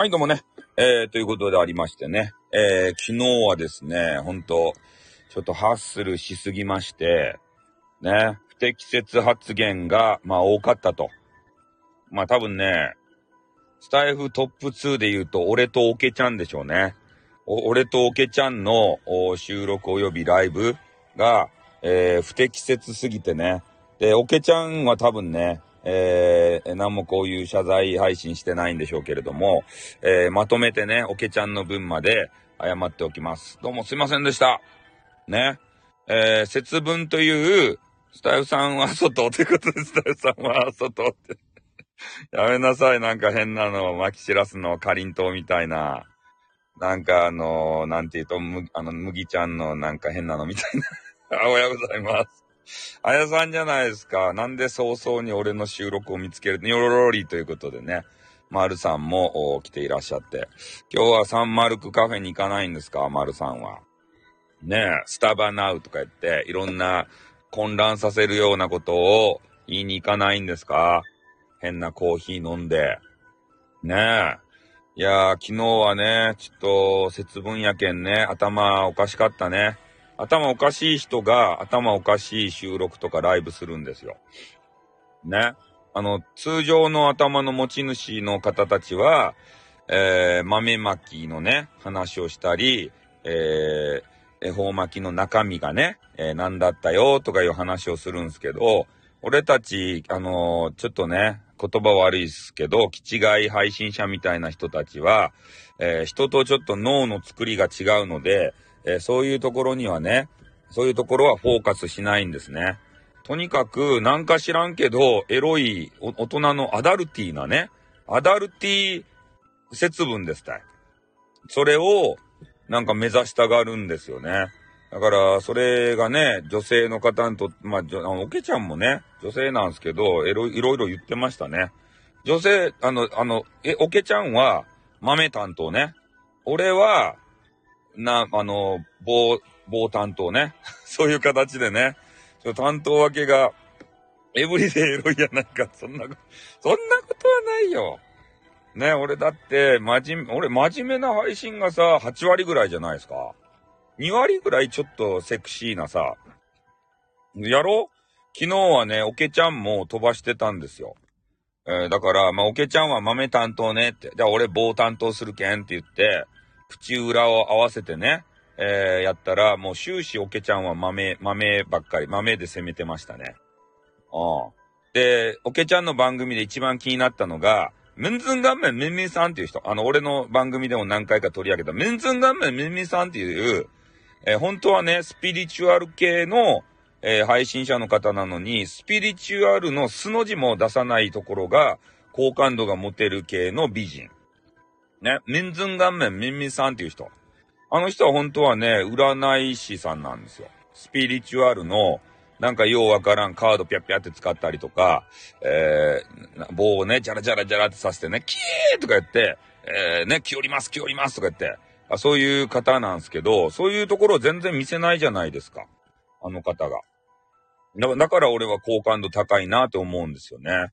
はい、どうもね。えー、ということでありましてね。えー、昨日はですね、ほんと、ちょっとハッスルしすぎまして、ね、不適切発言が、まあ多かったと。まあ多分ね、スタイフトップ2で言うと、俺とオケちゃんでしょうね。俺とオケちゃんの収録及びライブが、えー、不適切すぎてね。で、オケちゃんは多分ね、えー、何もこういう謝罪配信してないんでしょうけれども、えー、まとめてね、おけちゃんの分まで謝っておきます。どうもすいませんでした。ね。えー、節分という、スタイフさんは外ってことで、スタイフさんは外って。やめなさい、なんか変なの、巻き散らすの、かりんとうみたいな。なんかあのなんて言うと、む、あの、麦ちゃんのなんか変なのみたいな。おはようございます。あやさんじゃないですか。なんで早々に俺の収録を見つける、ニョロロリということでね。まるさんも来ていらっしゃって。今日はサンマルクカフェに行かないんですか？まるさんは。ねえ、スタバナウとか言って、いろんな混乱させるようなことを言いに行かないんですか？変なコーヒー飲んで。ねえ。いやー、昨日はね、ちょっと節分やけんね、頭おかしかったね。頭おかしい人が頭おかしい収録とかライブするんですよ。ね。あの、通常の頭の持ち主の方たちは、えー、豆巻きのね、話をしたり、えー、恵方巻きの中身がね、えー、何だったよとかいう話をするんですけど、俺たち、あのー、ちょっとね、言葉悪いですけど、気違い配信者みたいな人たちは、えー、人とちょっと脳の作りが違うので、えー、そういうところにはね、そういうところはフォーカスしないんですね。とにかく、なんか知らんけど、エロい、大人のアダルティーなね、アダルティー節分ですたい。それを、なんか目指したがるんですよね。だから、それがね、女性の方にと、まあ、おけちゃんもね、女性なんですけど、いろいろ言ってましたね。女性、あの、あの、え、おけちゃんは豆担当ね。俺は、な、あの、棒、棒担当ね。そういう形でね。担当分けが、エブリデイエロいやないか。そんな、そんなことはないよ。ね、俺だって、まじ、俺真面目な配信がさ、8割ぐらいじゃないですか。2割ぐらいちょっとセクシーなさ、やろ昨日はね、おけちゃんも飛ばしてたんですよ。えー、だから、まあ、おけちゃんは豆担当ねって。じゃあ俺棒担当するけんって言って、口裏を合わせてね、えー、やったら、もう終始おけちゃんは豆、豆ばっかり、豆で攻めてましたね。ああ。で、おけちゃんの番組で一番気になったのが、メンズンガンメンミンミンさんっていう人、あの、俺の番組でも何回か取り上げた、メンズンガンメンミンミンさんっていう、えー、本当はね、スピリチュアル系の、えー、配信者の方なのに、スピリチュアルの素の字も出さないところが、好感度が持てる系の美人。ね、メンズン顔面ミンミンさんっていう人。あの人は本当はね、占い師さんなんですよ。スピリチュアルの、なんかようわからんカードピャッピャって使ったりとか、えー、棒をね、ジャラジャラジャラってさせてね、キーとか言って、えー、ね、気おります、気おりますとか言って、あそういう方なんですけど、そういうところを全然見せないじゃないですか。あの方が。だから俺は好感度高いなと思うんですよね。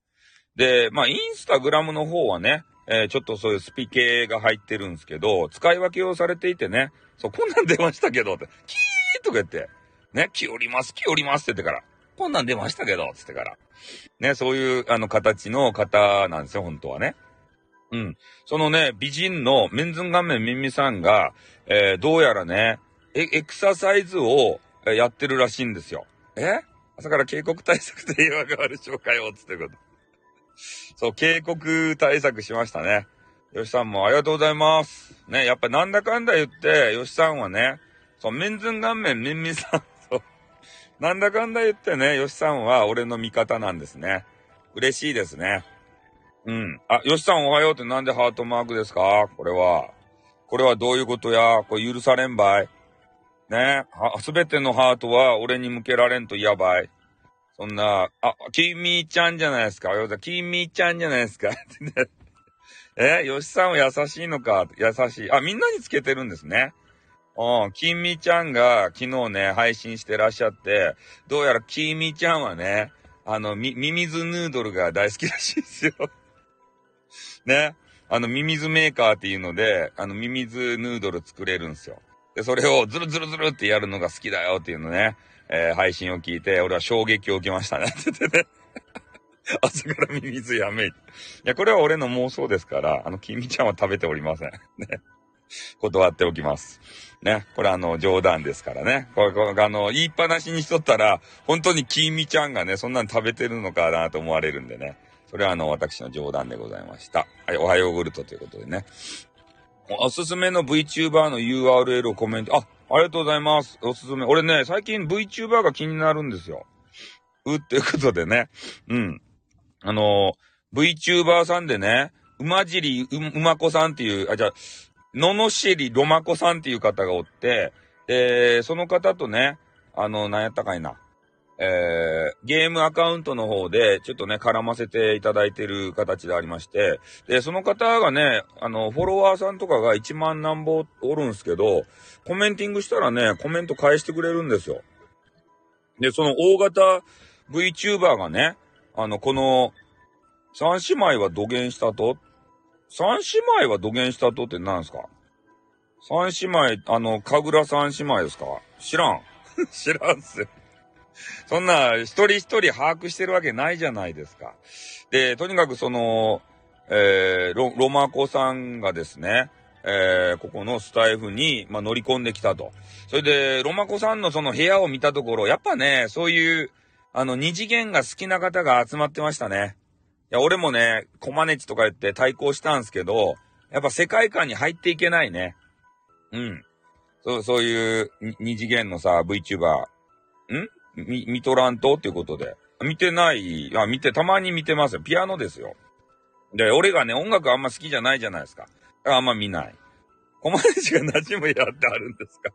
で、まあ、インスタグラムの方はね、えー、ちょっとそういうスピ系が入ってるんですけど、使い分けをされていてね、そう、こんなん出ましたけど、って、キーとか言って、ね、気おります、気おりますって言ってから、こんなん出ましたけど、つってから。ね、そういう、あの、形の方なんですよ、本当はね。うん。そのね、美人のメンズン顔面ミンミさんが、えー、どうやらね、エエクササイズをやってるらしいんですよ。え？朝から警告対策で岩がある紹介を、つってこと。そう、警告対策しましたね。よしさんもありがとうございます。ね、やっぱなんだかんだ言って、よしさんはね、そう、メンズン顔面ミンミさん、そう、なんだかんだ言ってね、よしさんは俺の味方なんですね。嬉しいですね。うん。あ、よしさんおはようってなんでハートマークですか？これは。これはどういうことや？これ許されんばいねすべてのハートは俺に向けられんとやばい。そんな、あ、きみちゃんじゃないですか。きみちゃんじゃないですか。え、よしさんは優しいのか優しい。あ、みんなにつけてるんですね。うん、きみちゃんが昨日ね、配信してらっしゃって、どうやらきみちゃんはね、あの、み、ミミズヌードルが大好きらしいですよ。ね。あの、ミミズメーカーっていうので、あの、ミミズヌードル作れるんですよ。で、それをズルズルズルってやるのが好きだよっていうのね、えー、配信を聞いて、俺は衝撃を受けましたね。って言ってね。朝からミミズやめい。いや、これは俺の妄想ですから、あの、君ちゃんは食べておりません。ね。断っておきます。ね。これあの、冗談ですからね。これ、これあの、言いっぱなしにしとったら、本当にきみちゃんがね、そんなの食べてるのかなと思われるんでね。それはあの、私の冗談でございました。はい、おはようグルトということでね。おすすめの VTuber の URL をコメント、あ、ありがとうございます。おすすめ。俺ね、最近 VTuber が気になるんですよ。うっていうことでね。うん。あのー、VTuber さんでね、馬尻う、まこさんっていう、あ、じゃあ、ののしりろまこさんっていう方がおって、で、その方とね、あの、なんやったかいな。えー、ゲームアカウントの方で、ちょっとね、絡ませていただいてる形でありまして、で、その方がね、あの、フォロワーさんとかが1万何本おるんすけど、コメンティングしたらね、コメント返してくれるんですよ。で、その大型 VTuber がね、あの、この、三姉妹は土下したと？三姉妹は土下したとって何すか？三姉妹、あの、神楽三姉妹ですか？知らん。知らんっすよ。そんな、一人一人把握してるわけないじゃないですか。で、とにかくその、えー、ロ、ロマコさんがですね、えー、ここのスタイフに、まあ、乗り込んできたと。それで、ロマコさんのその部屋を見たところ、やっぱね、そういう、あの、二次元が好きな方が集まってましたね。いや、俺もね、コマネチとか言って対抗したんすけど、やっぱ世界観に入っていけないね。うん。そう、そういう二次元のさ、VTuber。ん？み、見とらんとっていうことで。見てない。あ、見て、たまに見てますよ。ピアノですよ。で、俺がね、音楽あんま好きじゃないじゃないですか。あんま見ない。コマネチが馴染むやってあるんですか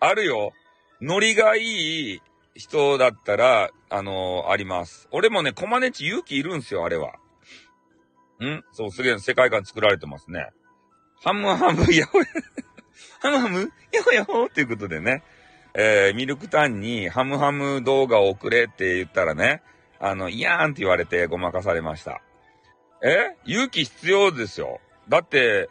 あるよ。ノリがいい人だったら、あのー、あります。俺もね、コマネチ勇気いるんすよ、あれは。ん？そう、すげえ世界観作られてますね。ハムハム、ヤホヤ、ハムハム、ヤホヤホっていうことでね。えー、ミルクタンにハムハム動画を送れって言ったらね、あの、いやーんって言われてごまかされました。え？勇気必要ですよ。だって、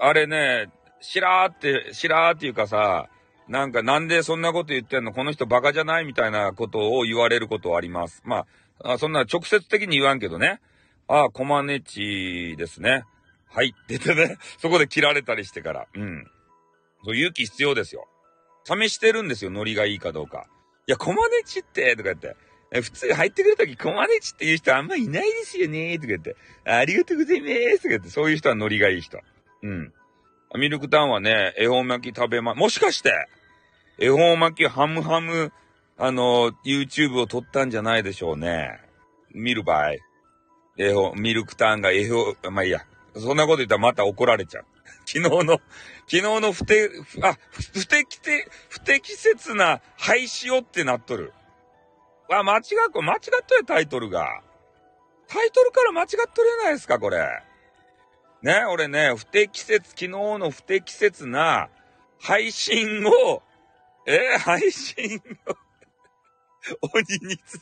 あれね、しらーって、しらーっていうかさ、なんかなんでそんなこと言ってんの？この人バカじゃないみたいなことを言われることはあります。まあ、そんな直接的に言わんけどね。ああ、コマネチですね。はいって言ってね、そこで切られたりしてから。うん。そう勇気必要ですよ。試してるんですよ、ノリがいいかどうか。いや、コマネチって、とか言って。普通入ってくるとき、コマネチっていう人あんまいないですよね、とか言って。ありがとうございます、とか言って。そういう人はノリがいい人。うん。ミルクタンはね、恵方巻き食べま、もしかして、恵方巻きハムハム、あの、YouTube を撮ったんじゃないでしょうね。見る場合。恵方、ミルクタンが恵方、まあいいや。そんなこと言ったらまた怒られちゃう。昨日の、昨日の不適、あ、不適て、不適切な廃止をってなっとる。あ、間違っ、間違っとるタイトルが。タイトルから間違っとるじゃないですか、これ。ね、俺ね、不適切、昨日の不適切な配信を、えー、配信を 鬼につ、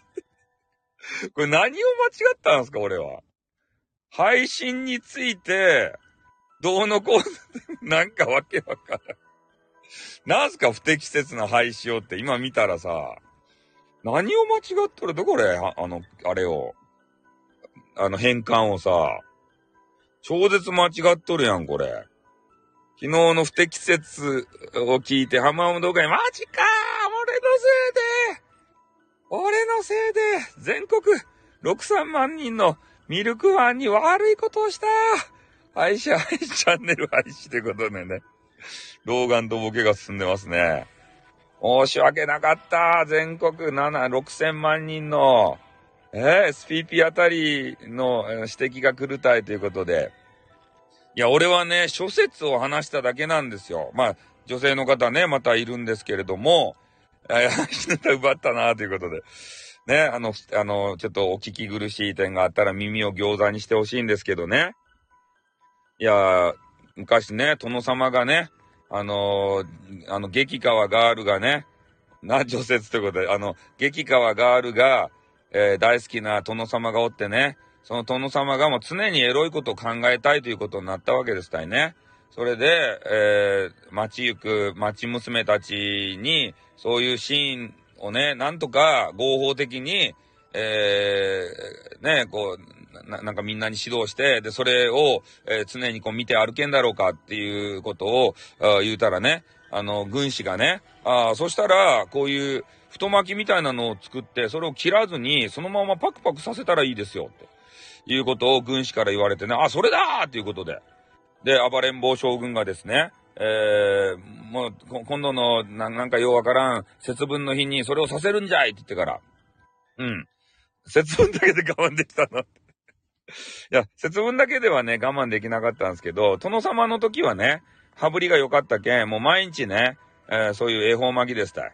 これ何を間違ったんですか、俺は。配信について、どうのこう、なんかわけわからん。なんすか不適切な廃止をって今見たらさ、何を間違っとるとこれあの、あれを。あの変換をさ、超絶間違っとるやん、これ。昨日の不適切を聞いてハムハム動画に、マジか俺のせいで俺のせいで全国6、3万人のミルクファンに悪いことをした配信、配信チャンネル配信ってことでね。老眼とボケが進んでますね。申し訳なかった。全国7、6000万人の、えー、SPP あたりの指摘が来るたいということで。いや、俺はね、諸説を話しただけなんですよ。まあ、女性の方ね、またいるんですけれども、えー、ネ奪ったなということで。ね、あの、あの、ちょっとお聞き苦しい点があったら耳を餃子にしてほしいんですけどね。いや、昔ね、殿様がね、あのー、あの、激川ガールがね、な、除雪ということで、あの、激川ガールが、えー、大好きな殿様がおってね、その殿様がもう常にエロいことを考えたいということになったわけですたいね。それで、えー、街行く町娘たちに、そういうシーンをね、なんとか合法的に、えー、ね、こうな、なんかみんなに指導して、で、それを、えー、常にこう見て歩けんだろうかっていうことを、言うたらね、あの、軍師がね、ああ、そしたら、こういう太巻きみたいなのを作って、それを切らずに、そのままパクパクさせたらいいですよ、っていうことを軍師から言われてね、あ、それだっていうことで。で、暴れん坊将軍がですね、えー、もう、今度のな、なんかようわからん、節分の日にそれをさせるんじゃいって言ってから、うん。節分だけで我慢できたの。いや、節分だけではね、我慢できなかったんですけど、殿様の時はね、羽振りが良かったけん、もう毎日ね、えー、そういう恵方巻きでしたい。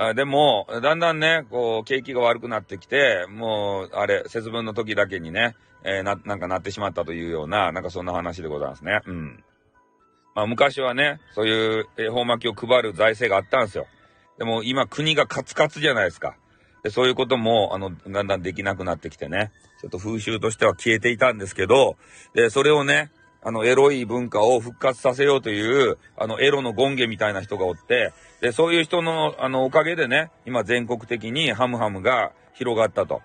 あでも、だんだんね、こう、景気が悪くなってきて、もう、あれ、節分の時だけにね、えー、な、なんかなってしまったというような、なんかそんな話でございますね。うん。まあ、昔はね、そういう恵方巻きを配る財政があったんですよ。でも今国がカツカツじゃないですか。でそういうことも、あの、だんだんできなくなってきてね、ちょっと風習としては消えていたんですけど、で、それをね、あの、エロい文化を復活させようという、あの、エロの権ゲみたいな人がおって、で、そういう人の、あの、おかげでね、今全国的にハムハムが広がったと。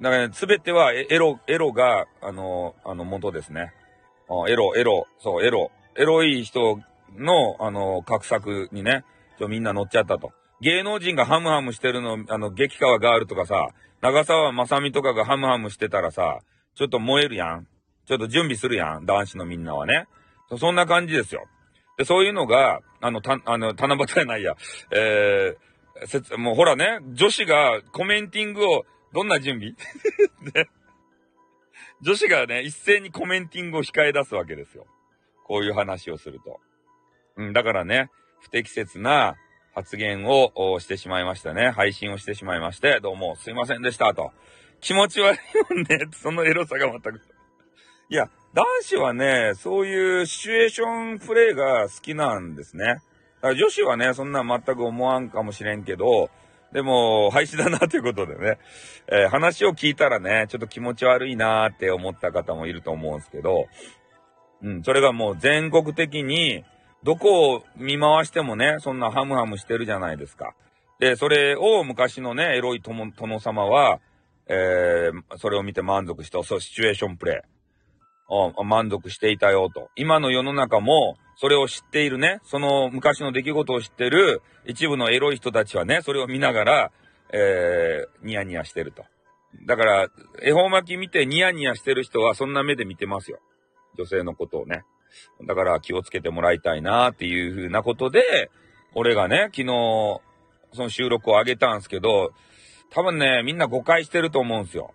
だからね、すべてはエロ、エロが、あの、あの、元ですね。エロ、エロ、そう、エロ。エロい人の、あの、格策にね、ちょ、みんな乗っちゃったと。芸能人がハムハムしてるの、あの、激川ガールとかさ、長澤まさみとかがハムハムしてたらさ、ちょっと燃えるやん。ちょっと準備するやん、男子のみんなはね。そんな感じですよ。で、そういうのが、あの、た、あの、七夕じゃないや、えー、せつ、もうほらね、女子がコメンティングを、どんな準備？ね。女子がね、一斉にコメンティングを控え出すわけですよ。こういう話をすると。うん、だからね、不適切な発言をしてしまいましたね。配信をしてしまいまして、どうもすいませんでしたと。気持ち悪いもんね。そのエロさが全く。いや、男子はね、そういうシチュエーションプレイが好きなんですね。だから女子はね、そんな全く思わんかもしれんけど、でも、廃止だなということでね、えー、話を聞いたらね、ちょっと気持ち悪いなーって思った方もいると思うんですけど、うん、それがもう全国的に、どこを見回してもね、そんなハムハムしてるじゃないですか。で、それを昔のね、エロい殿様は、えー、それを見て満足した、そう、シチュエーションプレイ。満足していたよと。今の世の中も、それを知っているね、その昔の出来事を知ってる一部のエロい人たちはね、それを見ながら、えー、ニヤニヤしてると。だから、恵方巻き見てニヤニヤしてる人はそんな目で見てますよ。女性のことをね。だから気をつけてもらいたいなっていうふうなことで、俺がね、昨日、その収録を上げたんすけど、多分ね、みんな誤解してると思うんすよ。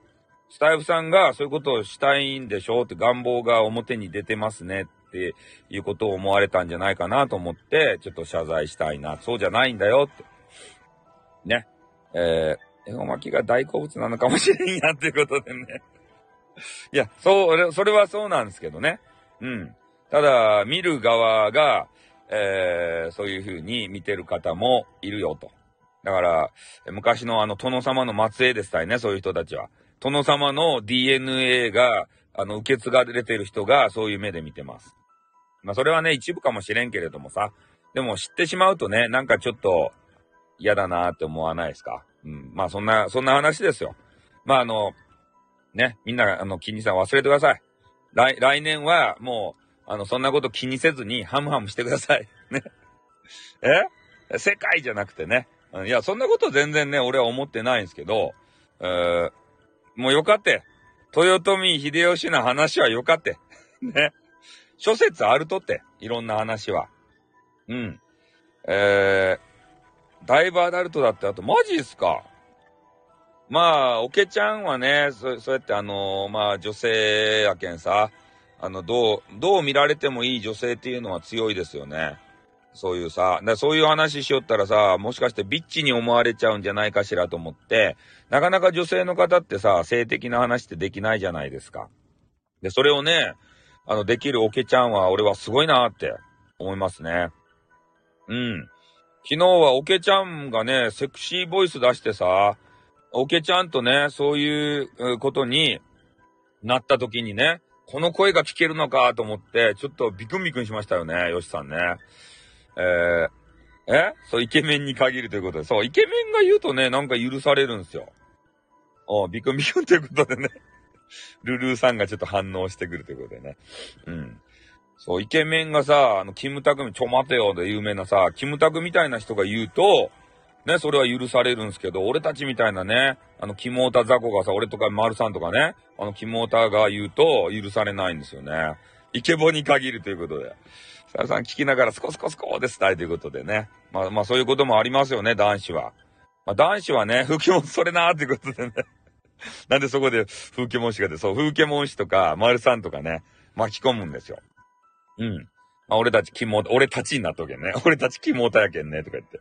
スタイフさんがそういうことをしたいんでしょうって願望が表に出てますねっていうことを思われたんじゃないかなと思って、ちょっと謝罪したいな。そうじゃないんだよって。ね。えー、恵方巻きが大好物なのかもしれんやっていうことでね。いや、そう、それはそうなんですけどね。うん。ただ、見る側が、えー、そういう風に見てる方もいるよと。だから、昔のあの、殿様の末裔でしたいね、そういう人たちは。殿様の DNA が、あの、受け継がれてる人がそういう目で見てます。まあ、それはね、一部かもしれんけれどもさ。でも知ってしまうとね、なんかちょっと嫌だなって思わないですか？うん。まあ、そんな、そんな話ですよ。まあ、あの、ね、みんな、あの、気にさん忘れてください。来、来年はもう、あの、そんなこと気にせずにハムハムしてください。ね。え？世界じゃなくてね。いや、そんなこと全然ね、俺は思ってないんですけど、えー、もうよかって。豊臣秀吉の話はよかって。ね。諸説あるとって。いろんな話は。うん。えー、だいぶアダルトだってあと、マジっすか？まあ、おけちゃんはね、そそうやってあのー、まあ、女性やけんさ、あの、どう、どう見られてもいい女性っていうのは強いですよね。そういうさ、だそういう話しよったらさ、もしかしてビッチに思われちゃうんじゃないかしらと思って、なかなか女性の方ってさ、性的な話ってできないじゃないですか。で、それをね、あの、できるオケちゃんは俺はすごいなって思いますね。うん。昨日はオケちゃんがね、セクシーボイス出してさ、オケちゃんとね、そういうことに、なった時にね、この声が聞けるのかと思って、ちょっとビクンビクンしましたよね、よしさんね。えー、え？そう、イケメンに限るということで。そう、イケメンが言うとね、なんか許されるんですよ。おビクンビクンということでね。ルルーさんがちょっと反応してくるということでね。うん。そう、イケメンがさ、あの、キムタク、ちょ待てよで有名なさ、キムタクみたいな人が言うと、ね、それは許されるんですけど、俺たちみたいなね、あの、キモータザコがさ、俺とか丸さんとかね、あの、キモータが言うと許されないんですよね。イケボに限るということで。さやさん聞きながらスコスコスコですたいということでね。まあまあそういうこともありますよね、男子は。まあ男子はね、風景もそれなーっていうことでね。なんでそこで風景文士がで、そう、風景文士とか、丸さんとかね、巻き込むんですよ。うん。あ、俺たちキモ、俺たちになっとけね。俺たちキモータやけんね、とか言って。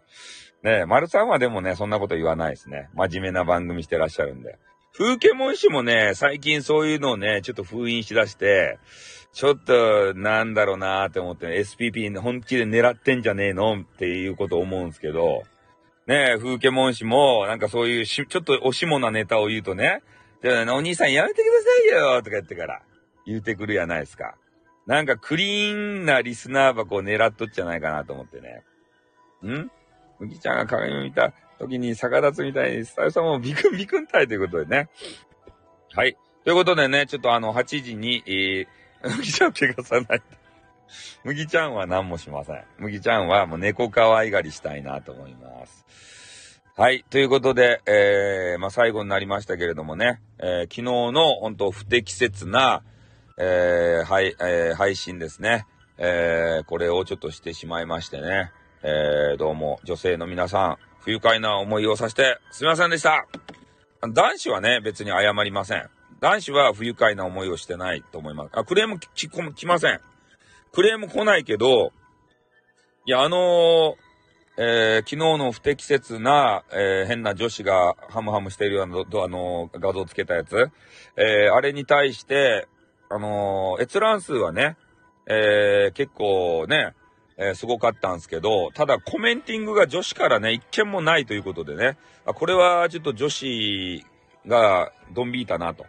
ねえ、丸さんはでもね、そんなこと言わないですね。真面目な番組してらっしゃるんで。風景文士もね、最近そういうのをね、ちょっと封印しだして、ちょっと、なんだろうなーって思って、SPP 本気で狙ってんじゃねえの？っていうこと思うんですけど、ねえ、風景文士も、なんかそういうし、ちょっとおしもなネタを言うとね、じゃあ、お兄さんやめてくださいよとか言ってから、言うてくるやないですか。なんかクリーンなリスナー箱を狙っとっちゃないかなと思ってね。ん？むぎちゃんが鏡を見た時に逆立つみたいに、スタイルさんもビクン ビクンたいということでね。はい。ということでね、ちょっとあの、8時に、えー、むぎちゃん怪我さないと。むぎちゃんは何もしません。むぎちゃんはもう猫可愛がりしたいなと思います。はい。ということで、えー、まあ、最後になりましたけれどもね、えー、昨日の本当不適切な、えー、はい、えー、配信ですね。えー、これをちょっとしてしまいましてね。えー、どうも女性の皆さん、不愉快な思いをさせてすみませんでした。男子はね、別に謝りません。男子は不愉快な思いをしてないと思います。あ、クレームき、来ません。クレーム来ないけど、いや、あのー、えー、昨日の不適切な、えー、変な女子がハムハムしてるような、あのー、画像つけたやつ、えあれに対して、あの閲覧数はね、え結構ね、えー、すごかったんですけど、ただコメンティングが女子からね、一件もないということでね、あこれはちょっと女子がドン引いたなと。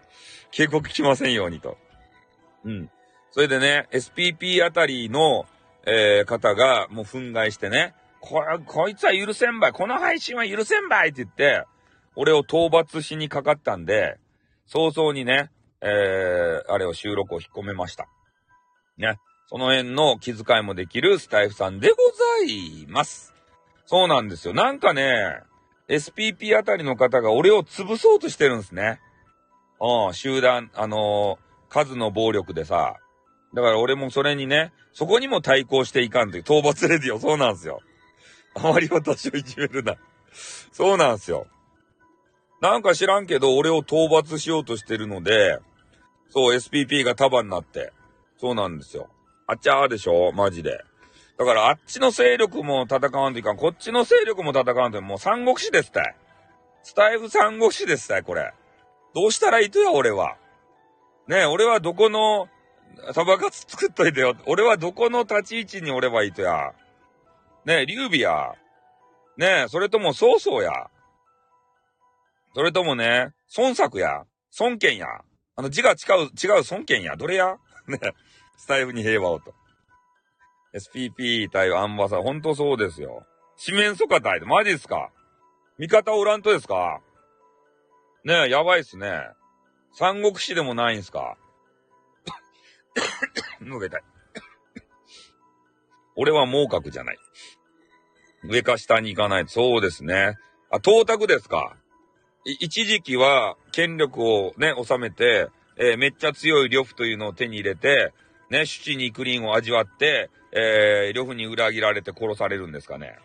警告しませんようにと。うん。それでね、SPP あたりの、えー、方がもう憤慨してね、こ、こいつは許せんばい、この配信は許せんばいって言って、俺を討伐しにかかったんで、早々にね、えー、あれを収録を引っ込めました。ね。その辺の気遣いもできるスタイフさんでございます。そうなんですよ。なんかね、SPP あたりの方が俺を潰そうとしてるんですね。うん、集団、あのー、数の暴力でさ。だから俺もそれにね、そこにも対抗していかんという、討伐レディオ、そうなんですよ。あまり私をいじめるな。そうなんですよ。なんか知らんけど、俺を討伐しようとしてるので、そう、SPP が束になって。そうなんですよ。あっちゃーでしょマジで。だからあっちの勢力も戦わんといかん。こっちの勢力も戦わんといかん。もう三国志ですって。スタイフ三国志ですってこれ。どうしたらいいとや、俺は。ねえ、俺はどこの、サバカツ作っといてよ。俺はどこの立ち位置におればいいとや。ねえ、劉備や。ねえ、それとも曹操や。それともね、孫作や。孫権や。あの字が違う、違う孫権や。どれや？ね。スタイフに平和をと。SPP 対アンバサダー、ほんとそうですよ。四面楚歌対で、マジっすか？味方おらんとですか？ねえ、やばいっすね。三国志でもないんすか？脱げたい。俺は猛角じゃない。上か下に行かない。そうですね。あ、東卓ですか？一時期は権力をね、収めて、えー、めっちゃ強い呂布というのを手に入れて、ね、七肉林を味わって、えー、呂布に裏切られて殺されるんですかね。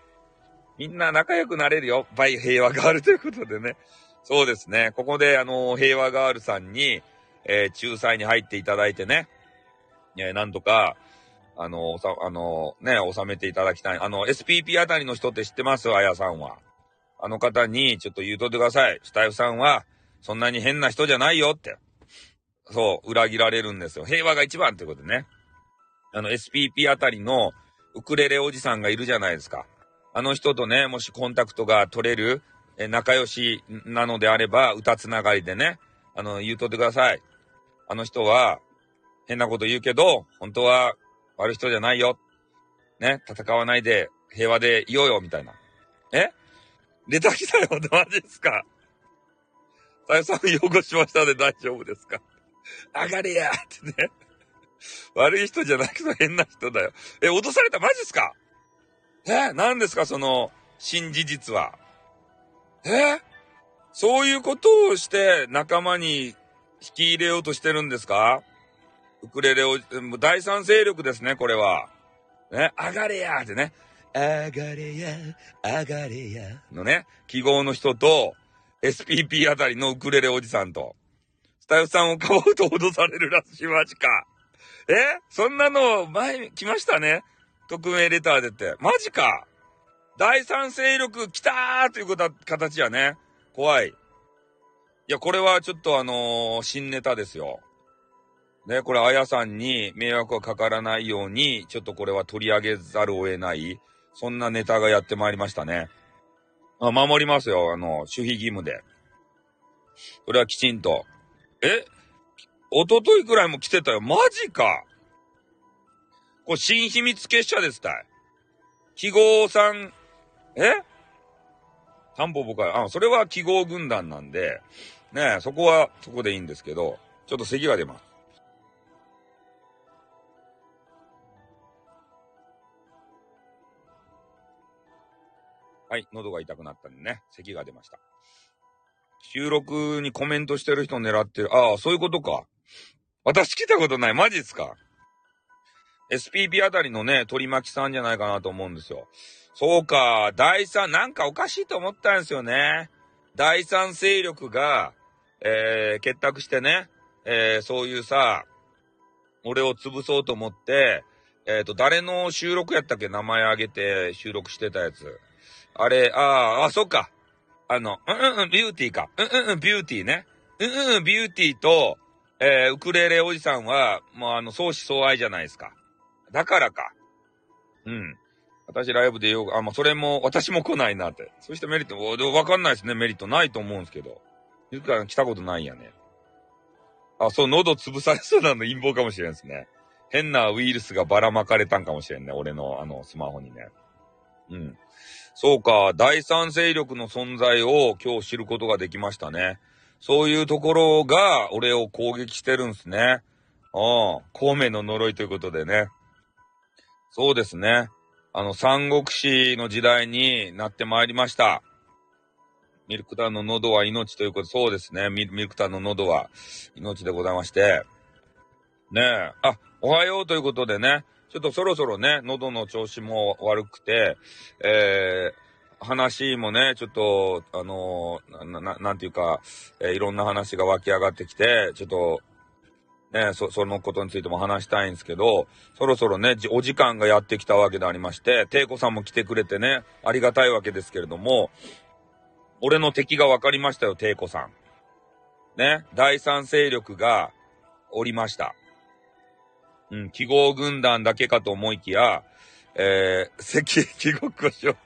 みんな仲良くなれるよ。バイ平和ガールということでね。そうですね。ここで、あの、平和ガールさんに、えー、仲裁に入っていただいてね。えー、なんとか、あの、さ、あの、ね、収めていただきたい。あの、SPP あたりの人って知ってます？あやさんは。あの方に、ちょっと言うとってください。スタイフさんは、そんなに変な人じゃないよって。そう、裏切られるんですよ。平和が一番ってことでね。あの、SPP あたりのウクレレおじさんがいるじゃないですか。あの人とね、もしコンタクトが取れる、え、仲良しなのであれば、歌つながりでね、あの、言うとってください。あの人は変なこと言うけど、本当は悪い人じゃないよ。ね、戦わないで平和でいようよ、みたいな。え？レター来たよ、マジですか？さよさん擁護しましたで大丈夫ですか？上がれやってね。悪い人じゃなくて変な人だよ。え、脅された？マジっすか？え、何ですか？その、新事実は。えそういうことをして仲間に引き入れようとしてるんですか？ウクレレを、第三勢力ですね、これは。ね、上がれやってね。上がれや、上がれや。のね、記号の人と、SPP あたりのウクレレおじさんと、スタイフさんをかばうと脅されるらしい、マジか。え？そんなの前来ましたね匿名レター出て。マジか第三勢力来たーということは、形やね。怖い。いや、これはちょっとあのー、新ネタですよ。ね、これ、あやさんに迷惑がかからないように、ちょっとこれは取り上げざるを得ない、そんなネタがやってまいりましたね。あ守りますよ、あの、守秘義務で。これはきちんと。え？一昨日くらいも来てたよ。マジかこれ新秘密結社ですたい。記号さん、え？タンポポか。あ、それは記号軍団なんで、ねそこは、そこでいいんですけど、ちょっと咳が出ます。はい、喉が痛くなったんでね、咳が出ました。収録にコメントしてる人を狙ってる。ああ、そういうことか。私来たことない。マジっすか ?SPP あたりのね、鳥巻さんじゃないかなと思うんですよ。そうか、第三、なんかおかしいと思ったんですよね。第三勢力が、えー、結託してね、えー、そういうさ、俺を潰そうと思って、えっ、ー、と、誰の収録やったっけ？名前あげて収録してたやつ。あれ、ああ、そっか。あの、うんうん、ビューティーか。うんうん、ビューティーね。うんうん、ビューティーと、えー、ウクレレおじさんは、もうあの、相思相愛じゃないですか。だからか。うん。私ライブでよくあ、まあ、それも、私も来ないなって。そしてメリット、わかんないですね。メリットないと思うんですけど。ゆか来たことないんやね。あ、そう、喉潰されそうなの陰謀かもしれんですね。変なウイルスがばらまかれたんかもしれんね。俺の、あの、スマホにね。うん。そうか、第三勢力の存在を今日知ることができましたね。そういうところが俺を攻撃してるんすね。うん。孔明の呪いということでね。そうですね。あの、三国志の時代になってまいりました。ミルクタンの喉は命ということ、そうですね。ミルクタンの喉は命でございまして。ねえ。あ、おはようということでね。ちょっとそろそろね、喉の調子も悪くて、えー、話もね、ちょっと、あのー、な、なんていうか、えー、いろんな話が湧き上がってきて、ちょっと、ね、そ、そのことについても話したいんですけど、そろそろね、お時間がやってきたわけでありまして、ていこさんも来てくれてね、ありがたいわけですけれども、俺の敵が分かりましたよ、ていこさん。ね、第三勢力がおりました。うん、記号軍団だけかと思いきや、えー、石壁ごっこしよ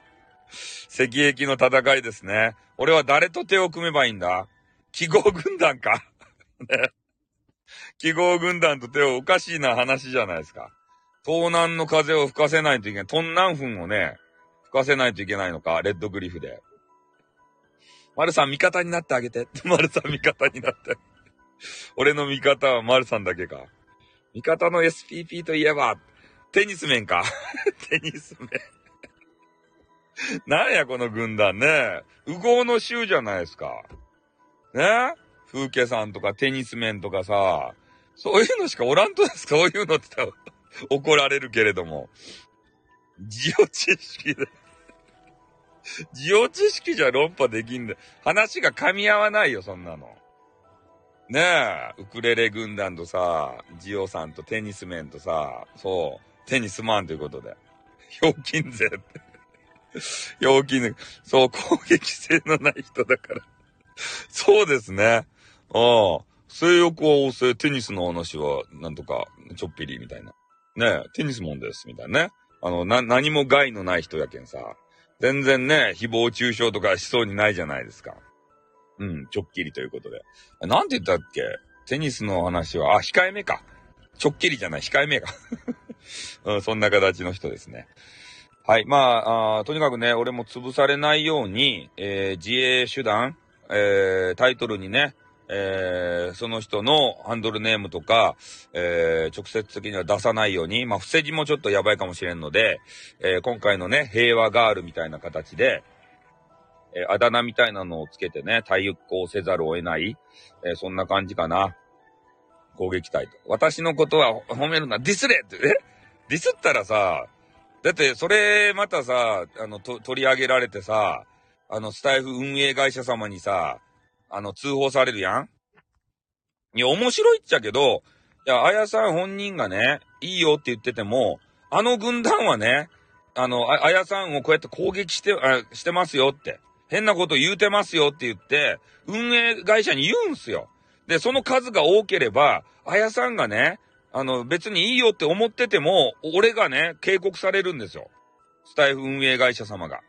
石壁の戦いですね。俺は誰と手を組めばいいんだ？記号軍団か ね。記号軍団と手をおかしいな話じゃないですか。東南の風を吹かせないといけない。東南風をね、吹かせないといけないのか、レッドグリフで。丸さん味方になってあげて。丸さん味方になって。俺の味方は丸さんだけか。味方の SPP といえば、テニス面か。テニス面なんやこの軍団ね。右合の衆じゃないですか。ね？風景さんとかテニス面とかさ、そういうのしかおらんとですか？そういうのって言ったら怒られるけれども。ジオ知識でジオ知識じゃ論破できんだ。話が噛み合わないよ、そんなの。ねえ、ウクレレ軍団とさ、ジオさんとテニスメンとさ、そう、テニスマンということで。ひょうきんぜって。ひょうきんそう、攻撃性のない人だから。そうですね。ああ。性欲は旺盛、テニスの話は、なんとか、ちょっぴり、みたいな。ねえ、テニスもんです、みたいなね。あの、な、何も害のない人やけんさ。全然ね、誹謗中傷とかしそうにないじゃないですか。うん、ちょっきりということで。なんて言ったっけ？テニスの話は、あ、控えめか。ちょっきりじゃない、控えめが。うん、そんな形の人ですね。はい。まああ、とにかくね、俺も潰されないように、えー、自衛手段、えー、タイトルにね、えー、その人のハンドルネームとか、えー、直接的には出さないように、まあ、伏せ字もちょっとやばいかもしれんので、えー、今回のね、平和ガールみたいな形で、えあだ名みたいなのをつけてね、対抗せざるを得ない、えそんな感じかな。攻撃隊と。私のことは褒めるな、ディスれって、え？ディスったらさ、だって、それ、またさ、あの、と、取り上げられてさ、あの、スタイフ運営会社様にさ、あの、通報されるやん？いや、面白いっちゃけど、いや、あやさん本人がね、いいよって言ってても、あの軍団はね、あの、あやさんをこうやって攻撃して、あしてますよって。変なこと言うてますよって言って、運営会社に言うんすよ。で、その数が多ければ、あやさんがね、あの、別にいいよって思ってても、俺がね、警告されるんですよ。スタイフ運営会社様が。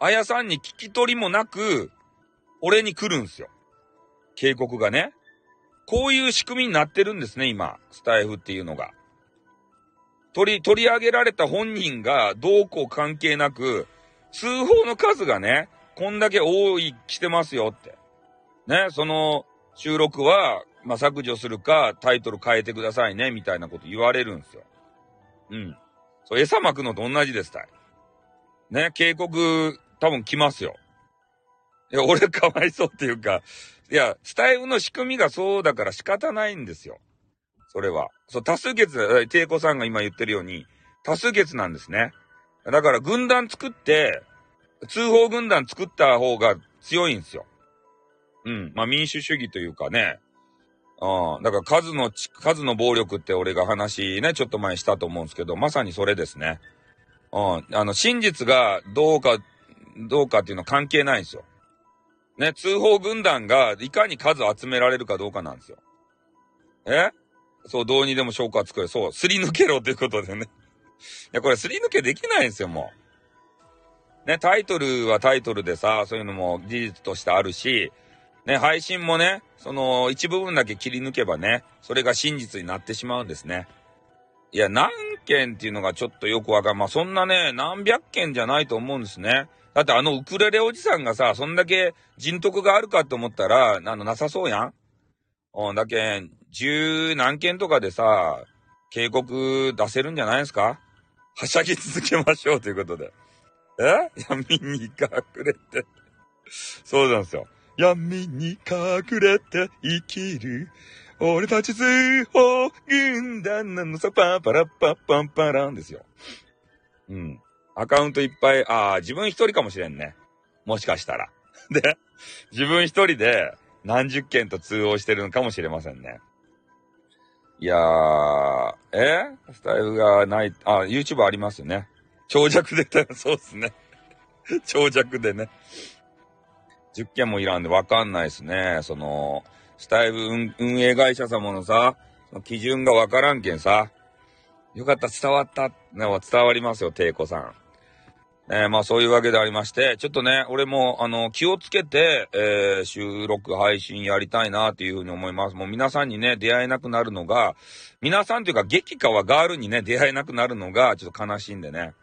あやさんに聞き取りもなく、俺に来るんすよ。警告がね。こういう仕組みになってるんですね、今。スタイフっていうのが。取り、取り上げられた本人がどうこう関係なく、通報の数がね、こんだけ多い、来てますよって。ね、その収録は、まあ、削除するか、タイトル変えてくださいね、みたいなこと言われるんですよ。うん。そう、餌巻くのと同じですたい。ね、警告、多分来ますよ。いや、俺かわいそうっていうか、いや、スタイルの仕組みがそうだから仕方ないんですよ。それは。そう、多数決、テイコさんが今言ってるように、多数決なんですね。だから軍団作って、通報軍団作った方が強いんですよ。うん。まあ民主主義というかね。うん。だから数の、数の暴力って俺が話ね、ちょっと前したと思うんですけど、まさにそれですね。うん。あの、真実がどうか、どうかっていうのは関係ないんですよ。ね、通報軍団がいかに数集められるかどうかなんですよ。え？そう、どうにでも証拠は作れ。そう、すり抜けろということでね。いや、これすり抜けできないんですよ、もう。ね、タイトルはタイトルでさ、そういうのも事実としてあるし、ね、配信もね、その一部分だけ切り抜けばね、それが真実になってしまうんですね。いや、何件っていうのがちょっとよくわかん、まあ、そんなね、何百件じゃないと思うんですね。だってあのウクレレおじさんがさ、そんだけ人徳があるかって思ったら、あの、なさそうやんうん、だけん、十何件とかでさ、警告出せるんじゃないですか？はしゃぎ続けましょうということで。え闇に隠れて。そうなんですよ。闇に隠れて生きる。俺たち通報軍団なのさ、パパラッパッパンパランですよ。うん。アカウントいっぱい、ああ、自分一人かもしれんね。もしかしたら。で、自分一人で何十件と通報してるのかもしれませんね。いやー、え？スタイルがない、あ、YouTube ありますよね。長尺で、そうっすね。長尺でね。10件もいらんでわかんないっすね。その、スタイル運営会社様のさ、の基準がわからんけんさ。よかった、伝わった。ね、伝わりますよ、テイコさん。えー、まあそういうわけでありまして、ちょっとね、俺もあの気をつけて、えー、収録配信やりたいなっていうふうに思います。もう皆さんにね、出会えなくなるのが、皆さんというか激化はガールにね、出会えなくなるのがちょっと悲しいんでね。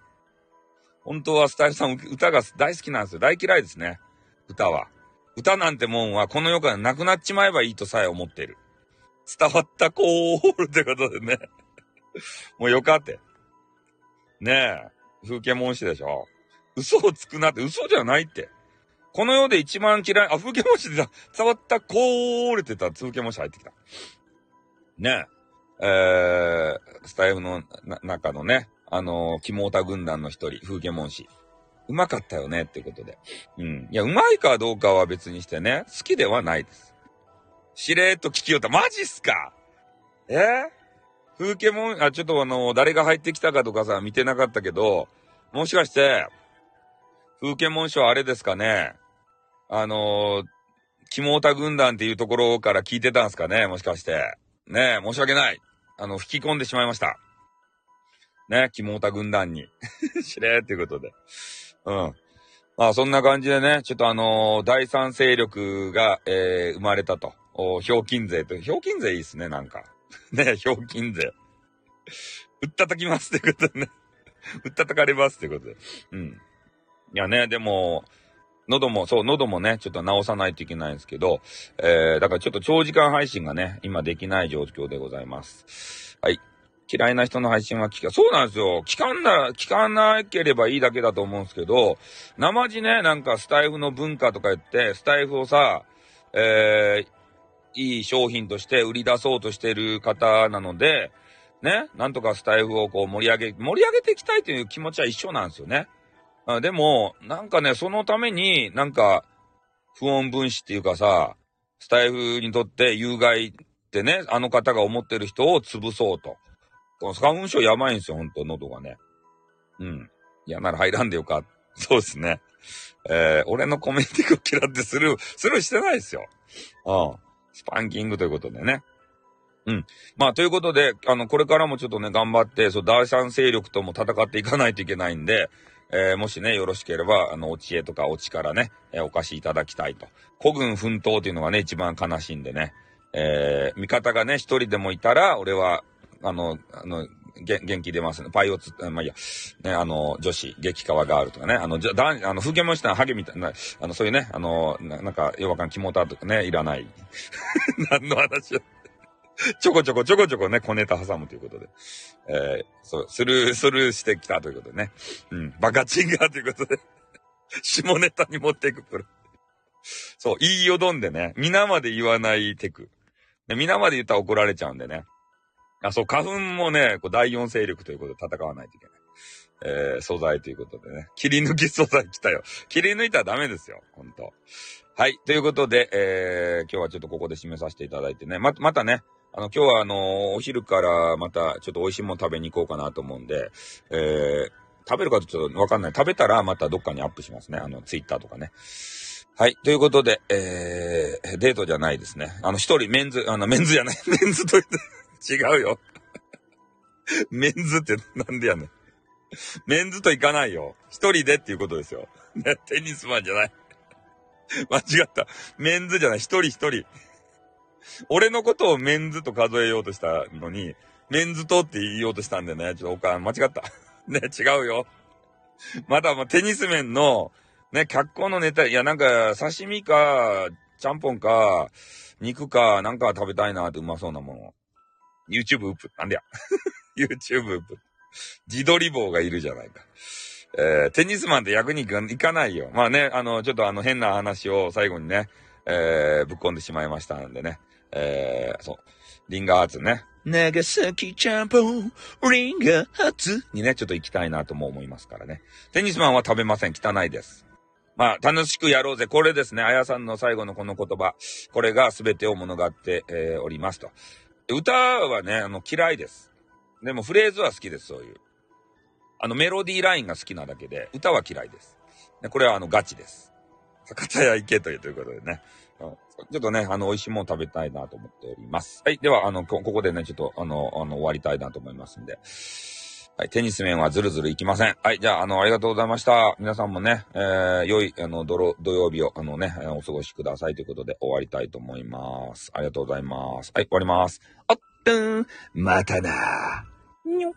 本当はスタイルさん歌が大好きなんですよ。大嫌いですね。歌は。歌なんてもんはこの世からなくなっちまえばいいとさえ思ってる。伝わったコールってことでね。もうよかって。ねえ。風景文字でしょ嘘をつくなって嘘じゃないって。この世で一番嫌い、あ、風景文字で伝わったコールって言ったら風景文字入ってきた。ねえ。えー、スタイフの中のね、あのー、キモータ軍団の一人、風景文字。うまかったよねってことで。うん。いや、うまいかどうかは別にしてね、好きではないです。しれーっと聞きよった。マジっすか？え？ー風景も、あ、ちょっとあの、誰が入ってきたかとかさ、見てなかったけど、もしかして、風景文書あれですかね？あのー、キモータ軍団っていうところから聞いてたんすかね、もしかして。ねえ、申し訳ない。あの、吹き込んでしまいました。ね、キモータ軍団に。しれーっていうことで。うん。まあ、そんな感じでね、ちょっとあのー、第三勢力が、えー、生まれたと。おひょうきん税と、ひょうきん税いいっすね、なんか。ね、ひょうきん税。うったたきますってことでね。うったたかれますってことで。うん。いやね、でも、喉も、そう、喉もね、ちょっと直さないといけないんですけど、えー、だからちょっと長時間配信がね、今できない状況でございます。はい。嫌いな人の配信は聞か、そうなんですよ。聞かんな、聞かなければいいだけだと思うんですけど、生地ね、なんかスタイフの文化とか言って、スタイフをさ、えー、いい商品として売り出そうとしてる方なので、ね、なんとかスタイフをこう盛り上げ、盛り上げていきたいという気持ちは一緒なんですよね。あでも、なんかね、そのために、なんか、不穏分子っていうかさ、スタイフにとって有害ってね、あの方が思ってる人を潰そうと。この花粉症やばいんですよ、ほんと、喉がね。うん。いや、なら入らんでよか。そうですね。えー、俺のコメンティング嫌ってスルー、スルーしてないですよ。うん。スパンキングということでね。うん。まあ、ということで、あの、これからもちょっとね、頑張って、そう、第三勢力とも戦っていかないといけないんで、えー、もしね、よろしければ、あの、お知恵とかお力ね、えー、お貸しいただきたいと。古軍奮闘っていうのがね、一番悲しいんでね。えー、味方がね、一人でもいたら、俺は、あの、あの、元気出ますね。パイオツ、まあいや、ね、あの、女子、激川があるとかね、あの、じゃ、だんあの、風景もしたハゲみたいな、あの、そういうね、あの、なんか、弱感肝たとかね、いらない。何の話ちょこちょこちょこちょこね、小ネタ挟むということで。えー、そう、スルー、スルーしてきたということでね。うん、バカチンガーということで。下ネタに持っていくプロ。そう、言いよどんでね、皆まで言わないテク。皆まで言ったら怒られちゃうんでね。あ、そう、花粉もね、こう第四勢力ということで戦わないといけない。えー、素材ということでね。切り抜き素材来たよ。切り抜いたらダメですよ。ほんと。はい。ということで、えー、今日はちょっとここで締めさせていただいてね。ま、またね、あの、今日はあのー、お昼からまたちょっと美味しいもの食べに行こうかなと思うんで、えー、食べるかちょっとわかんない。食べたらまたどっかにアップしますね。あの、ツイッターとかね。はい。ということで、えー、デートじゃないですね。あの、一人、メンズ、あの、メンズじゃない。メンズと言って、違うよ。メンズってなんでやねん。メンズと行かないよ。一人でっていうことですよ。テニスマンじゃない。間違った。メンズじゃない。一人一人。俺のことをメンズと数えようとしたのに、メンズとって言おうとしたんでね、ちょっとおかん、間違った。ね、違うよ。まだ、ま、テニス面の、ね、脚光のネタ、いや、なんか、刺身か、ちゃんぽんか、肉か、なんか食べたいなってうまそうなもの。YouTube ウップ。なんでや。YouTube ウップ。自撮り棒がいるじゃないか。えー、テニスマンって役に行かないよ。まあね、あの、ちょっとあの変な話を最後にね、えー、ぶっ込んでしまいましたんでね。えー、そう。リンガーハーツね。長崎ちゃんぽん、リンガーハーツにね、ちょっと行きたいなとも思いますからね。テニスマンは食べません。汚いです。まあ、楽しくやろうぜ。これですね。あやさんの最後のこの言葉。これが全てを物語って、えー、おりますと。歌はね、あの、嫌いです。でもフレーズは好きです、そういう。あの、メロディーラインが好きなだけで、歌は嫌いです。でこれはあの、ガチです。博多屋行けというということでね。ちょっとね、あの、美味しいもの食べたいなと思っております。はい。では、あの、ここでね、ちょっと、あの、あの、終わりたいなと思いますんで。はい。テニス面はずるずるいきません。はい。じゃあ、あの、ありがとうございました。皆さんもね、えー、良い、あの、土曜日を、あのね、お過ごしくださいということで終わりたいと思います。ありがとうございます。はい、終わります。あっ、またなにょ。